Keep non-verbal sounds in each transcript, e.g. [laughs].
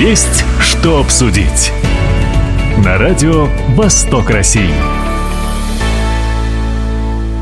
Есть что обсудить. На радио «Восток России».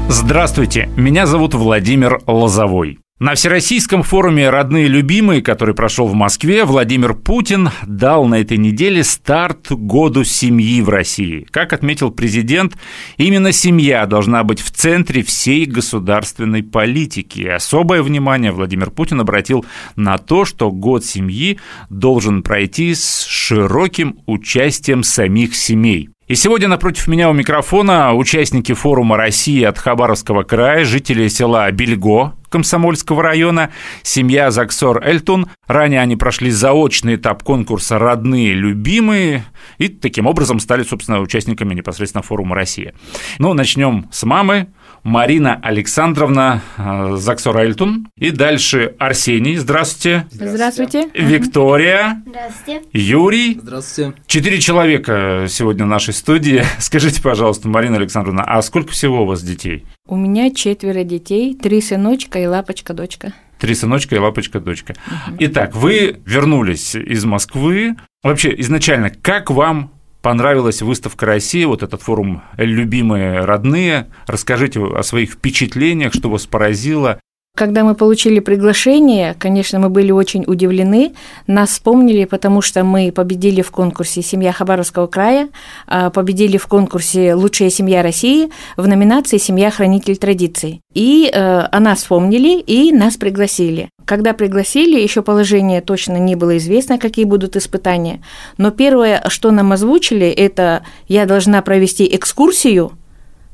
Здравствуйте, меня зовут Владимир Лозовой. На Всероссийском форуме «Родные любимые», который прошел в Москве, Владимир Путин дал на этой неделе старт году семьи в России. Как отметил президент, именно семья должна быть в центре всей государственной политики. И особое внимание Владимир Путин обратил на то, что год семьи должен пройти с широким участием самих семей. И сегодня напротив меня у микрофона участники форума России от Хабаровского края, жители села Бельго Комсомольского района, семья Заксор Эльтун. Ранее они прошли заочный этап конкурса «Родные, любимые» и таким образом стали, собственно, участниками непосредственно форума России. Ну, начнем с мамы. Марина Александровна э, Заксор Эльтун. И дальше Арсений. Здравствуйте. Здравствуйте. Виктория. Здравствуйте. Юрий. Здравствуйте. Четыре человека сегодня в нашей студии. [laughs] Скажите, пожалуйста, Марина Александровна, а сколько всего у вас детей? У меня четверо детей, три сыночка и лапочка-дочка. Три сыночка и лапочка-дочка. Итак, вы вернулись из Москвы. Вообще, изначально, как вам понравилась выставка России, вот этот форум «Любимые родные». Расскажите о своих впечатлениях, что вас поразило. Когда мы получили приглашение, конечно, мы были очень удивлены. Нас вспомнили, потому что мы победили в конкурсе «Семья Хабаровского края», а, победили в конкурсе «Лучшая семья России» в номинации «Семья хранитель традиций». И э, о нас вспомнили и нас пригласили. Когда пригласили, еще положение точно не было известно, какие будут испытания. Но первое, что нам озвучили, это я должна провести экскурсию –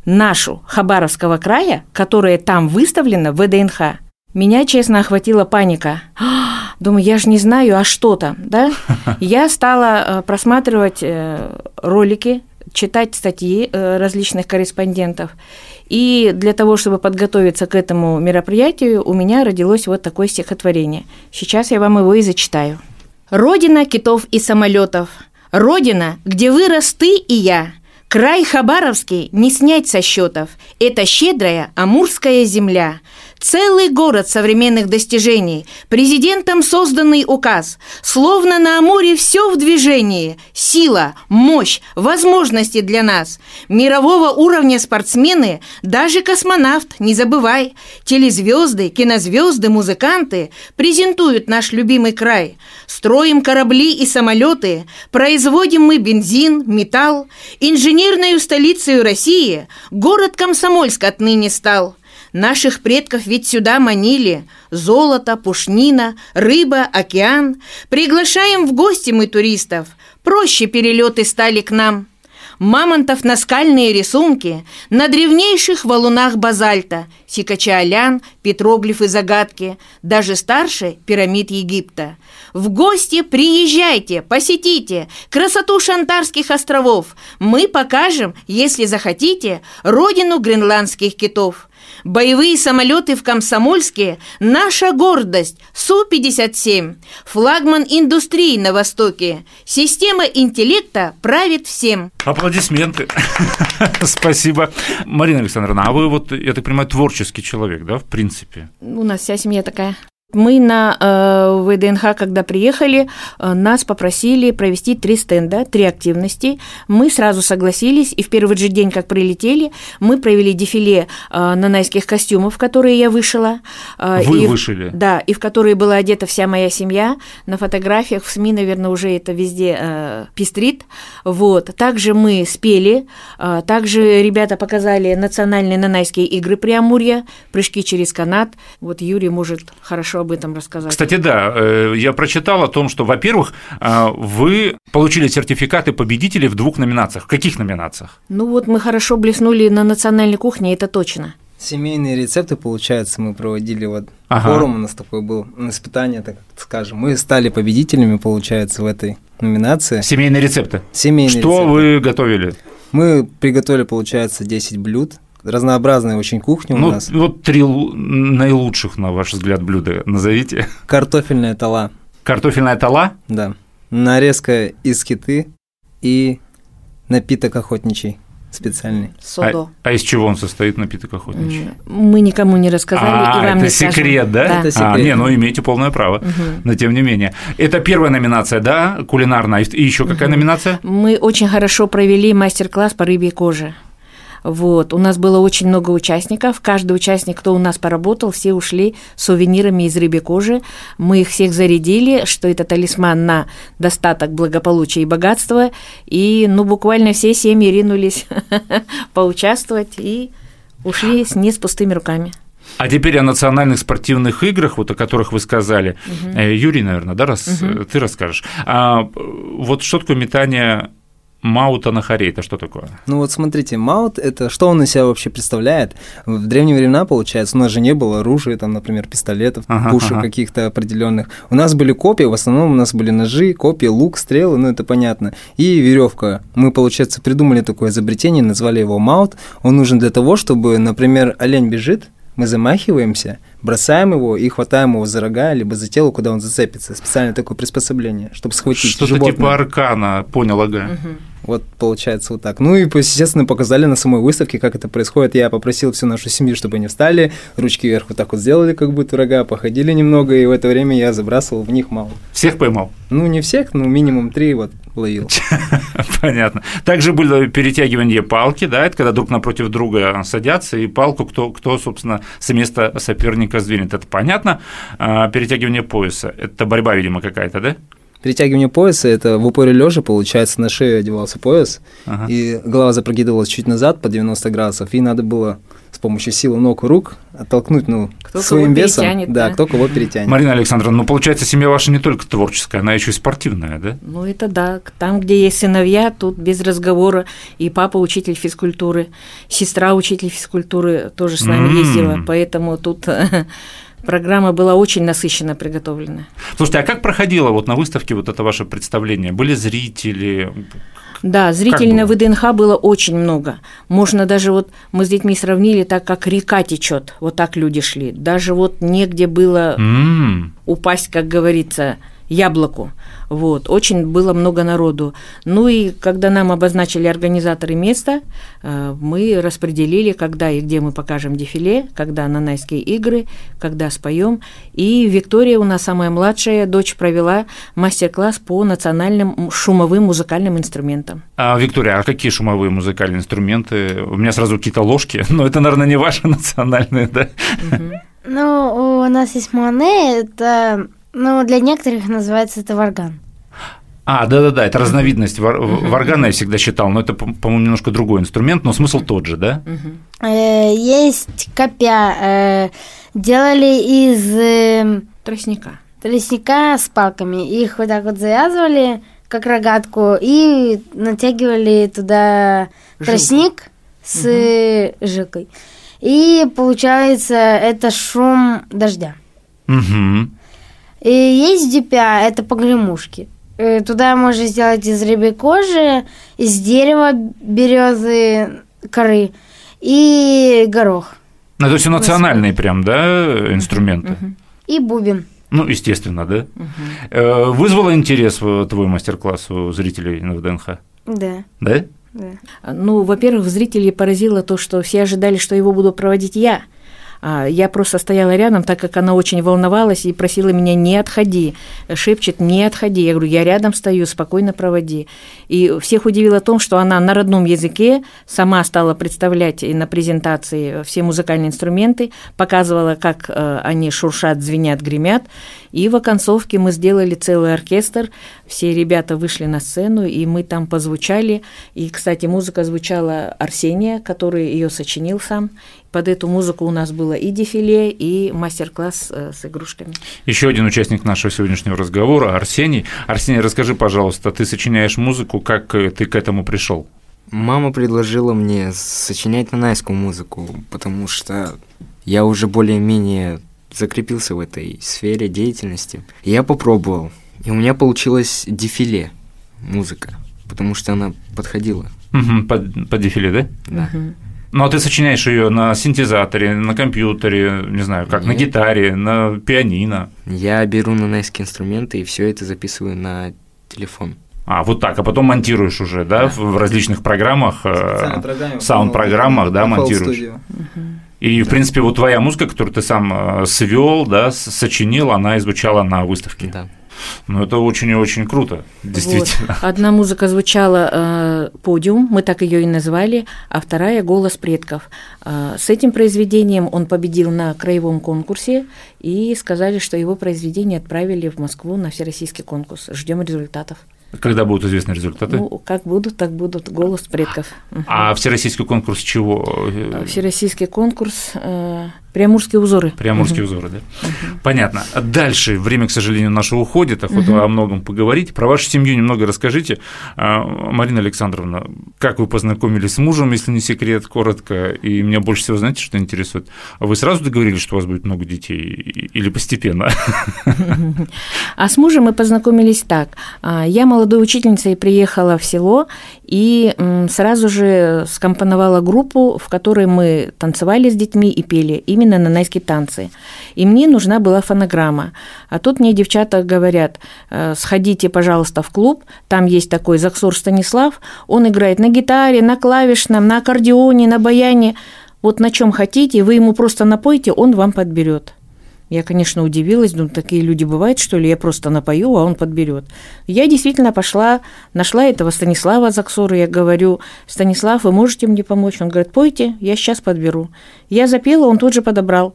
нашу Хабаровского края, которая там выставлена в ВДНХ, меня, честно, охватила паника. [gasps] Думаю, я же не знаю, а что там, да? [laughs] Я стала э, просматривать э, ролики, читать статьи э, различных корреспондентов. И для того, чтобы подготовиться к этому мероприятию, у меня родилось вот такое стихотворение. Сейчас я вам его и зачитаю. «Родина китов и самолетов, Родина, где вырос ты и я – Край Хабаровский не снять со счетов. Это щедрая Амурская земля. Целый город современных достижений, президентом созданный указ. Словно на Амуре все в движении. Сила, мощь, возможности для нас. Мирового уровня спортсмены, даже космонавт, не забывай. Телезвезды, кинозвезды, музыканты презентуют наш любимый край. Строим корабли и самолеты, производим мы бензин, металл. Инженерную столицей России город Комсомольск отныне стал – Наших предков ведь сюда манили. Золото, пушнина, рыба, океан. Приглашаем в гости мы туристов. Проще перелеты стали к нам. Мамонтов наскальные рисунки На древнейших валунах базальта Сикача-Алян, петроглифы загадки Даже старше пирамид Египта. В гости приезжайте, посетите Красоту Шантарских островов. Мы покажем, если захотите Родину гренландских китов – Боевые самолеты в Комсомольске – наша гордость. Су-57 – флагман индустрии на Востоке. Система интеллекта правит всем. Аплодисменты. [laughs] Спасибо. Марина Александровна, а вы вот, я так понимаю, творческий человек, да, в принципе? У нас вся семья такая. Мы на э, ВДНХ, когда приехали, э, нас попросили провести три стенда, три активности. Мы сразу согласились, и в первый же день, как прилетели, мы провели дефиле э, нанайских костюмов, которые я вышила. Вы и, вышили? Да, и в которые была одета вся моя семья. На фотографиях, в СМИ, наверное, уже это везде э, пестрит. Вот. Также мы спели, э, также ребята показали национальные нанайские игры Преамурья, прыжки через канат. Вот Юрий может хорошо об этом рассказать. Кстати, да, э, я прочитал о том, что, во-первых, э, вы получили сертификаты победителей в двух номинациях. В каких номинациях? Ну вот мы хорошо блеснули на национальной кухне, это точно. Семейные рецепты, получается, мы проводили вот Ага. форум, у нас такой был испытание, так скажем. Мы стали победителями, получается, в этой номинации. Семейные рецепты. Семейные Что рецепты. вы готовили? Мы приготовили, получается, 10 блюд. Разнообразная очень кухня у Ну, нас. вот три лу- наилучших, на ваш взгляд, блюда назовите. Картофельная тала, Картофельная тала, да. Нарезка из киты и напиток охотничий. специальный. Содо. А, а из чего он состоит, напиток охотничий? Мы никому не рассказали, а, и вам это не секрет, скажем. да? Да. Это А, секрет. не, ну имеете полное право, но тем не менее. Это первая номинация, да, кулинарная. И еще какая номинация? Мы очень хорошо провели мастер-класс по рыбьей коже. Вот. У нас было очень много участников. Каждый участник, кто у нас поработал, все ушли с сувенирами из рыбьей кожи. Мы их всех зарядили, что это талисман на достаток, благополучие и богатство. И, ну, буквально все семьи ринулись [laughs] поучаствовать и ушли не с пустыми руками. А теперь о национальных спортивных играх, вот о которых вы сказали. Э, Юрий, наверное, да, раз э, ты расскажешь. А, вот что такое метание Маута на харе? Это что такое? Ну вот смотрите, маут это что он из себя вообще представляет? В древние времена, получается, у нас же не было оружия, там, например, пистолетов, Ага, пушек ага. каких-то определенных. У нас были копья, в основном у нас были ножи, копья, лук, стрелы, ну это понятно. И веревка. Мы, получается, придумали такое изобретение, назвали его маут. Он нужен для того, чтобы, например, олень бежит, мы замахиваемся, бросаем его и хватаем его за рога, либо за тело, куда он зацепится. Специальное такое приспособление, чтобы схватить Что-то животное. типа аркана, понял, ага. Вот получается вот так. Ну и, естественно, показали на самой выставке, как это происходит. Я попросил всю нашу семью, чтобы они встали, ручки вверх вот так вот сделали, как будто рога, походили немного, и в это время я забрасывал в них мало. Всех поймал? Ну, не всех, но минимум три вот ловил. [laughs] Понятно. Также было перетягивание палки, да, это когда друг напротив друга садятся, и палку кто, кто собственно, с места соперника сдвинет. Это понятно. А перетягивание пояса – это борьба, видимо, какая-то, да? Перетягивание пояса – это в упоре лежа, получается, на шею одевался пояс, Ага. и голова запрокидывалась чуть назад по 90 градусов, и надо было с помощью силы ног и рук оттолкнуть, ну, Кто своим кого весом. перетянет, да, да. кто кого перетянет. Марина Александровна, ну, получается, семья ваша не только творческая, она еще и спортивная, да? Ну, это да. Там, где есть сыновья, тут без разговора. И папа учитель физкультуры, сестра учитель физкультуры тоже с нами ездила. Поэтому тут [laughs] программа была очень насыщенно приготовлена. Слушайте, а как проходило вот на выставке вот это ваше представление? Были зрители? Да, зрителей на ВДНХ было очень много. Можно даже вот мы с детьми сравнили так, как река течет, вот так люди шли. Даже вот негде было М, упасть, как говорится, яблоку. Вот, очень было много народу. Ну и когда нам обозначили организаторы места, э, мы распределили, когда и где мы покажем дефиле, когда нанайские игры, когда споем. И Виктория, у нас самая младшая дочь, провела мастер-класс по национальным шумовым музыкальным инструментам. А, Виктория, а какие шумовые музыкальные инструменты? У меня сразу какие-то ложки, [laughs] но это, наверное, не ваши [laughs] национальные, да? Ну, у нас есть мане, это, ну, для некоторых называется это варган. А, да-да-да, это разновидность вар- варгана, я всегда считал, но это, по- по-моему, немножко другой инструмент, но смысл тот же, да? Э, есть копья, э, делали из э, Тростника. тростника с палками. Их вот так вот завязывали, как рогатку, и натягивали туда тростник с э, жилкой. И получается это шум дождя. Угу. И есть дюпя, это погремушки. Э, Туда можно сделать из рыбьей кожи, из дерева, березы, коры и горох. Ну, это все национальные прям, да, инструменты? И бубен. Ну, естественно, да? Э, Вызвало интерес в твой мастер-класс у зрителей на ВДНХ? Да, Да? да. Ну, во-первых, зрителей поразило то, что все ожидали, что его буду проводить я. А Я просто стояла рядом, так как она очень волновалась и просила меня не отходи, шепчет не отходи. Я говорю, я рядом стою, спокойно проводи. И всех удивило том, что она на родном языке сама стала представлять и на презентации все музыкальные инструменты, показывала, как э, они шуршат, звенят, гремят. И в оконцовке мы сделали целый оркестр, все ребята вышли на сцену, и мы там позвучали. И, кстати, музыка звучала Арсения, который ее сочинил сам. Под эту музыку у нас было и дефиле, и мастер-класс э, с игрушками. Еще один участник нашего сегодняшнего разговора, Арсений. Арсений, расскажи, пожалуйста, ты сочиняешь музыку, как э, ты к этому пришел? Мама предложила мне сочинять нанайскую музыку, потому что я уже более-менее закрепился в этой сфере деятельности. Я попробовал, и у меня получилось дефиле музыка, потому что она подходила. Под, под дефиле, да? Да. Ну, а ты сочиняешь ее на синтезаторе, на компьютере, не знаю, как, на Нет. гитаре, на пианино. Я беру нанайские инструменты и все это записываю на телефон. А, вот так, а потом монтируешь уже, да, в в различных программах, э, саунд-программах, да, монтируешь. И, в принципе, вот твоя музыка, которую ты сам свел, да, сочинил, она и звучала на выставке. Да. Ну, это очень и очень круто, действительно. Вот. [laughs] Одна музыка звучала э, «Подиум», мы так ее и назвали, а вторая «Голос предков». Э, с этим произведением он победил на краевом конкурсе, и сказали, что его произведение отправили в Москву на всероссийский конкурс. Ждем результатов. Когда будут известны результаты? Ну, как будут, так будут. «Голос предков». А всероссийский конкурс чего? Э, Всероссийский конкурс э, «Приамурские узоры». Приамурские узоры, да? Понятно. Дальше время, к сожалению, наше уходит, охота о многом поговорить. Про вашу семью немного расскажите. А, Марина Александровна, как вы познакомились с мужем, если не секрет, коротко? И меня больше всего, знаете, что интересует? Вы сразу договорились, что у вас будет много детей и- или постепенно? А с мужем мы познакомились так. А, Я молодой учительницей приехала в село и сразу же скомпоновала группу, в которой мы танцевали с детьми и пели именно нанайские танцы. И мне нужна была фонограмма. А тут мне девчата говорят, «Э, сходите, пожалуйста, в клуб, там есть такой Заксор Станислав, он играет на гитаре, на клавишном, на аккордеоне, на баяне. Вот на чем хотите, вы ему просто напойте, он вам подберет. Я, конечно, удивилась, думаю, такие люди бывают, что ли, я просто напою, а он подберет. Я действительно пошла, нашла этого Станислава Заксора, я говорю, Станислав, вы можете мне помочь? Он говорит, пойте, я сейчас подберу. Я запела, он тут же подобрал.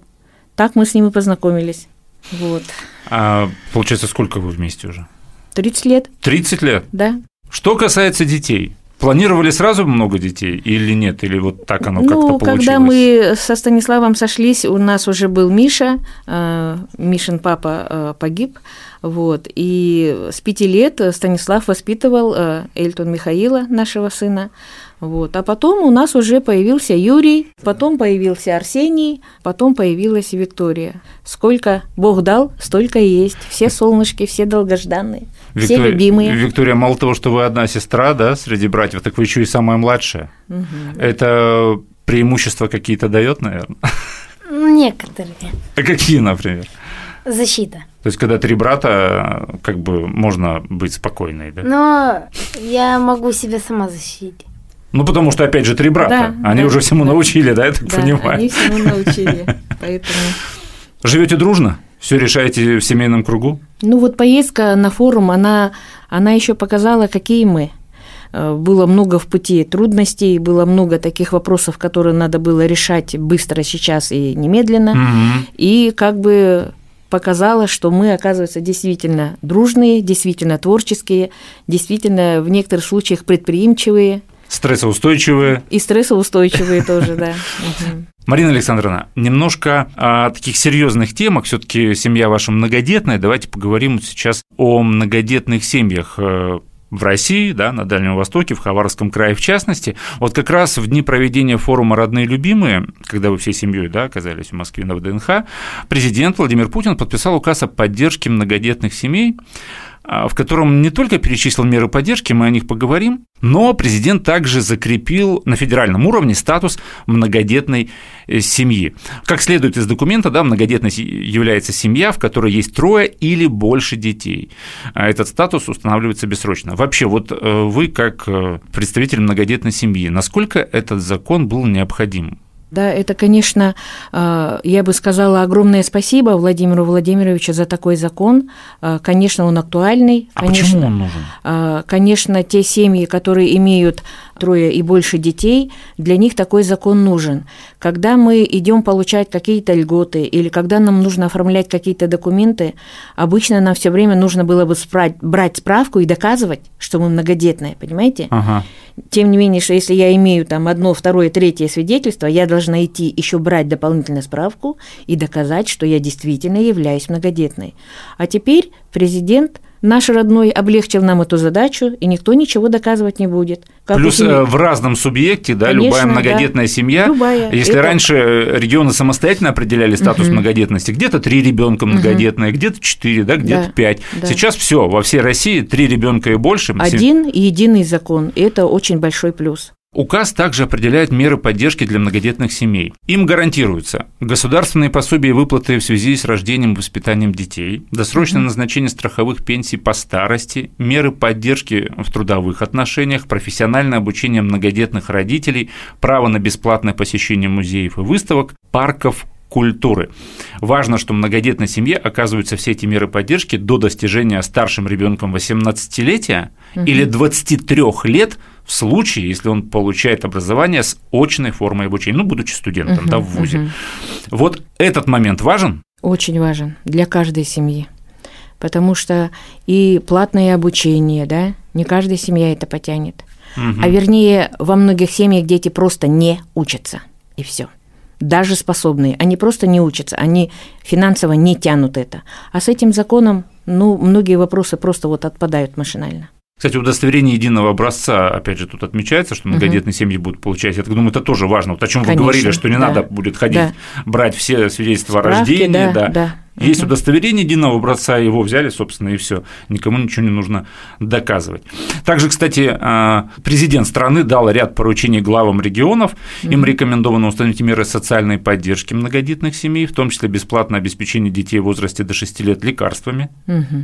Так мы с ним и познакомились. Вот. А, получается, сколько вы вместе уже? 30 лет, 30 лет. да. Что касается детей, планировали сразу много детей или нет? Или вот так оно как-то ну, получилось? когда мы со Станиславом сошлись, у нас уже был Миша, э, Мишин папа э, погиб, вот, и с пяти лет Станислав воспитывал э, Эльтон Михаила, нашего сына, вот, а потом у нас уже появился Юрий, потом появился Арсений, потом появилась Виктория. Сколько Бог дал, столько и есть. Все солнышки, все долгожданные, все Виктория- любимые. Виктория, мало того, что вы одна сестра, да, среди братьев, так вы еще и самая младшая. Это преимущества какие-то дает, наверное? Ну, Некоторые. А какие, например? Защита. То есть, когда три брата, как бы можно быть спокойной, да? Но я могу себя сама защитить. Ну, потому что, опять же, три брата. Да, Они да, уже всему да. научили, да, я так Да, понимаю. они всему научили, поэтому... Живете дружно? Все решаете в семейном кругу? Ну вот поездка на форум, она, она еще показала, какие мы. Э, Было много в пути трудностей, было много таких вопросов, которые надо было решать быстро сейчас и немедленно. Мгм. И как бы показала, что мы, оказывается, действительно дружные, действительно творческие, действительно в некоторых случаях предприимчивые Стрессоустойчивые. и стрессоустойчивые тоже, да. Марина Александровна, немножко о таких серьезных темах. Все-таки семья ваша многодетная. Давайте поговорим сейчас о многодетных семьях э, в России, да, на Дальнем Востоке, в Хабаровском крае в частности. Вот как раз в дни проведения форума «Родные любимые», когда вы всей семьей да, оказались в Москве на ВДНХ, президент Владимир Путин подписал указ о поддержке многодетных семей, в котором не только перечислил меры поддержки, мы о них поговорим, но президент также закрепил на федеральном уровне статус многодетной э, семьи. Как следует из документа, да, многодетной является семья, в которой есть трое или больше детей. А Этот статус устанавливается бессрочно. Вообще, вот э, вы как э, представитель многодетной семьи, насколько этот закон был необходим? Да, это, конечно, э, я бы сказала огромное спасибо Владимиру Владимировичу за такой закон. Э, Конечно, он актуальный. А конечно, почему он нужен? А, Конечно, те семьи, которые имеют трое и больше детей, для них такой закон нужен. Когда мы идем получать какие-то льготы или когда нам нужно оформлять какие-то документы, обычно нам все время нужно было бы спрать- брать справку и доказывать, что мы многодетные, понимаете? Ага. Тем не менее, что если я имею там одно, второе, третье свидетельство, я должна идти еще брать дополнительную справку и доказать, что я действительно являюсь многодетной. А теперь президент наш родной облегчил нам эту задачу, и никто ничего доказывать не будет. Как Плюс э, в разном субъекте, да, Конечно, любая да. многодетная семья. Любая. Если Это- раньше э, регионы самостоятельно определяли статус Мгм. многодетности, где-то три ребенка многодетные, где-то четыре, да, где-то Да, пять. да. Сейчас все, во всей России три ребенка и больше. Один и единый закон, и это очень большой плюс. Указ также определяет меры поддержки для многодетных семей. Им гарантируются государственные пособия и выплаты в связи с рождением и воспитанием детей, досрочное назначение страховых пенсий по старости, меры поддержки в трудовых отношениях, профессиональное обучение многодетных родителей, право на бесплатное посещение музеев и выставок, парков, культуры. Важно, что многодетной семье оказываются все эти меры поддержки до достижения старшим ребенком 18-летия угу. или 23 лет в случае, если он получает образование с очной формой обучения, ну, будучи студентом, угу, да, в ВУЗе. Угу. Вот этот момент важен? Очень важен для каждой семьи. Потому что и платное обучение, да, не каждая семья это потянет. Угу. А вернее, во многих семьях дети просто не учатся, и все. Даже способные, они просто не учатся, они финансово не тянут это. А с этим законом, ну, многие вопросы просто вот отпадают машинально. Кстати, удостоверение единого образца, опять же, тут отмечается, что многодетные угу. семьи будут получать. Я так думаю, это тоже важно. Вот о чем вы говорили, что не да. надо будет ходить, да. брать все свидетельства Справки, о рождении. Да, да. да. Есть удостоверение единого образца, его взяли, собственно, и все. Никому ничего не нужно доказывать. Также, кстати, а, президент страны дал ряд поручений главам регионов. Им рекомендовано установить меры социальной поддержки многодетных семей, в том числе бесплатное обеспечение детей в возрасте до 6 лет лекарствами,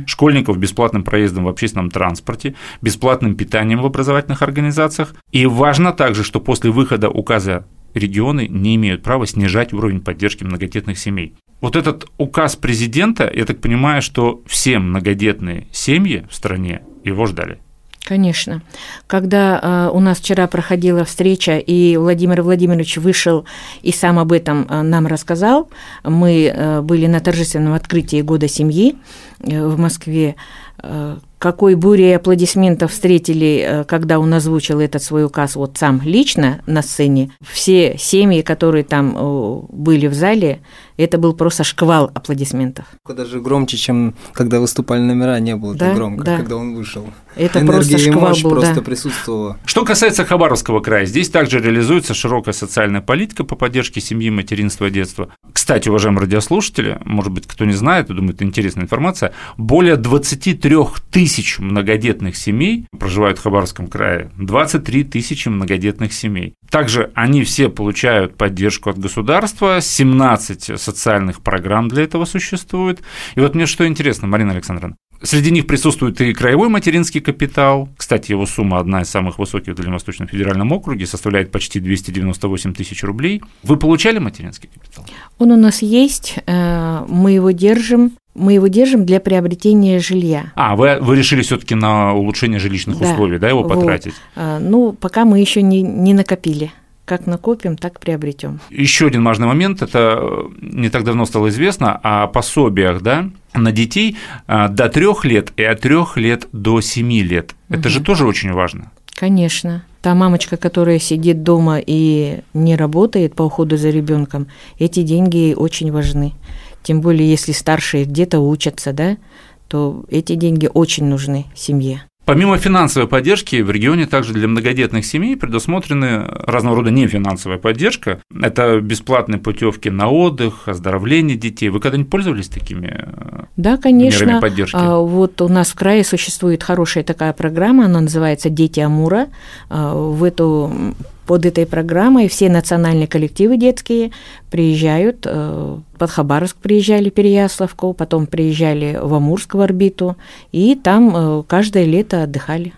школьников бесплатным проездом в общественном транспорте, бесплатным питанием в образовательных организациях. И важно также, что после выхода указа регионы не имеют права снижать уровень поддержки многодетных семей. Вот этот указ президента, я так понимаю, что все многодетные семьи в стране его ждали. Конечно. Когда э, у нас вчера проходила встреча, и Владимир Владимирович вышел и сам об этом э, нам рассказал, мы э, были на торжественном открытии Года семьи э, в Москве, э, какой бурей аплодисментов встретили, э, когда он озвучил этот свой указ вот сам лично на сцене. Все семьи, которые там э, были в зале, это был просто шквал аплодисментов. Даже громче, чем когда выступали номера, не было да, так громко, да. когда он вышел. Это Энергия просто шквал и был, просто да. присутствовала. Что касается Хабаровского края, здесь также реализуется широкая социальная политика по поддержке семьи, материнства, детства. Кстати, уважаемые радиослушатели, может быть, кто не знает, думает, интересная информация, более 23 тысяч многодетных семей проживают в Хабаровском крае, 23 тысячи многодетных семей. Также они все получают поддержку от государства, 17 социальных программ для этого существует. И вот мне что интересно, Марина Александровна, Среди них присутствует и краевой материнский капитал. Кстати, его сумма одна из самых высоких в Дальневосточном федеральном округе, составляет почти 298 тысяч рублей. Вы получали материнский капитал? Он у нас есть, э, мы его держим. Мы его держим для приобретения жилья. А, вы, вы решили все-таки на улучшение жилищных да, условий, да, его потратить? Вот. Э, ну, пока мы еще не, не накопили. Как накопим, так приобретем. Еще один важный момент, это э, не так давно стало известно о пособиях, да, на детей э, до трех лет и от трех лет до семи лет. Это угу. же тоже очень важно. Конечно. Та мамочка, которая сидит дома и не работает по уходу за ребенком, эти деньги очень важны. Тем более, если старшие где-то учатся, да, то эти деньги очень нужны семье. Помимо финансовой поддержки, в регионе также для многодетных семей предусмотрены разного рода нефинансовая поддержка. Это бесплатные путевки на отдых, оздоровление детей. Вы когда-нибудь пользовались такими э, Да, конечно. мерами поддержки? А, вот у нас в крае существует хорошая такая программа, она называется «Дети Амура». А, в эту под этой программой все национальные коллективы детские приезжают, э, под Хабаровск приезжали, Переяславку, потом приезжали в Амурск в орбиту, и там э, каждое лето отдыхали.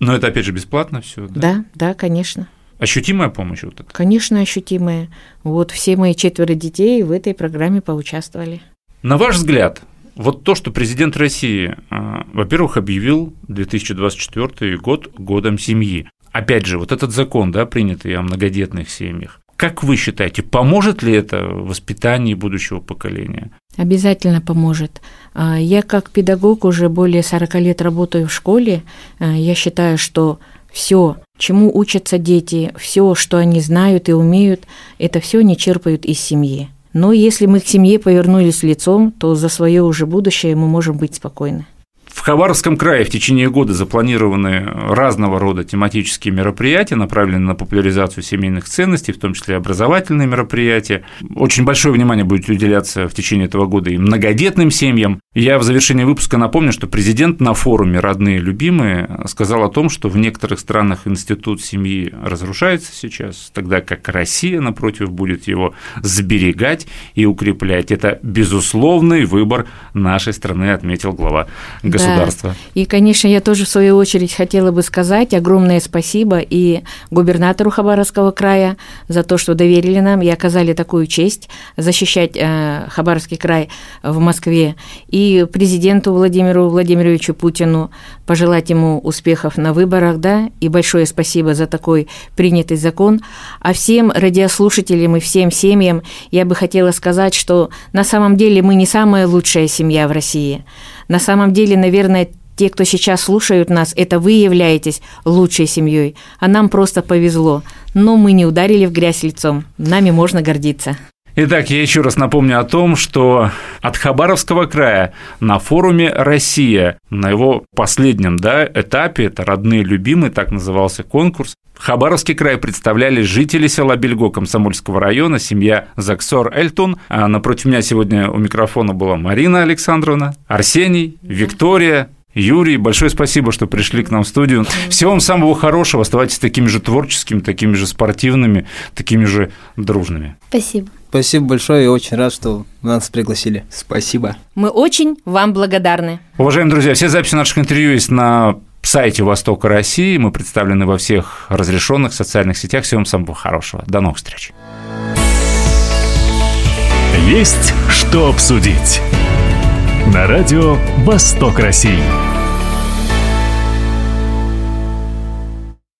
Но это опять же бесплатно все, да? Да, да, конечно. Ощутимая помощь вот эта? Конечно, ощутимая. Вот все мои четверо детей в этой программе поучаствовали. На ваш взгляд, вот то, что президент России, э, во-первых, объявил 2024 год годом семьи, опять же, вот этот закон, да, принятый о многодетных семьях, как вы считаете, поможет ли это в воспитании будущего поколения? Обязательно поможет. А, я как педагог уже более 40 лет работаю в школе. А, я считаю, что все, чему учатся дети, все, что они знают и умеют, это все не черпают из семьи. Но если мы к семье повернулись лицом, то за свое уже будущее мы можем быть спокойны В Хабаровском крае в течение года запланированы разного рода тематические мероприятия, направленные на популяризацию семейных ценностей, в том числе образовательные мероприятия. Очень большое внимание будет уделяться в течение этого года и многодетным семьям. Я в завершении выпуска напомню, что президент на форуме «Родные любимые» сказал о том, что в некоторых странах институт семьи разрушается сейчас, тогда как Россия, напротив, будет его сберегать и укреплять. Это безусловный выбор нашей страны, отметил глава государства государства. Да. И, конечно, я тоже в свою очередь хотела бы сказать огромное спасибо и губернатору Хабаровского края за то, что доверили нам и оказали такую честь защищать э, Хабаровский край в Москве, и президенту Владимиру Владимировичу Путину пожелать ему успехов на выборах, да, и большое спасибо за такой принятый закон. А всем радиослушателям и всем семьям я бы хотела сказать, что на самом деле мы не самая лучшая семья в России. На самом деле, наверное, те, кто сейчас слушают нас, это вы являетесь лучшей семьей, а нам просто повезло. Но мы не ударили в грязь лицом, нами можно гордиться. Итак, я еще раз напомню о том, что от Хабаровского края на форуме «Россия» на его последнем да, этапе, это «Родные любимые», так назывался конкурс, Хабаровский край представляли жители села Бельго Комсомольского района, семья Заксор Эльтун. А напротив меня сегодня у микрофона была Марина Александровна, Арсений, Виктория, Юрий, большое спасибо, что пришли к нам в студию. Всего вам самого хорошего. Оставайтесь такими же творческими, такими же спортивными, такими же дружными. Спасибо. Спасибо большое, я очень рад, что нас пригласили. Спасибо. Мы очень вам благодарны. Уважаемые друзья, все записи наших интервью есть на сайте Востока России. Мы представлены во всех разрешенных социальных сетях. Всего вам самого хорошего. До новых встреч. Есть что обсудить. На радио «Восток России».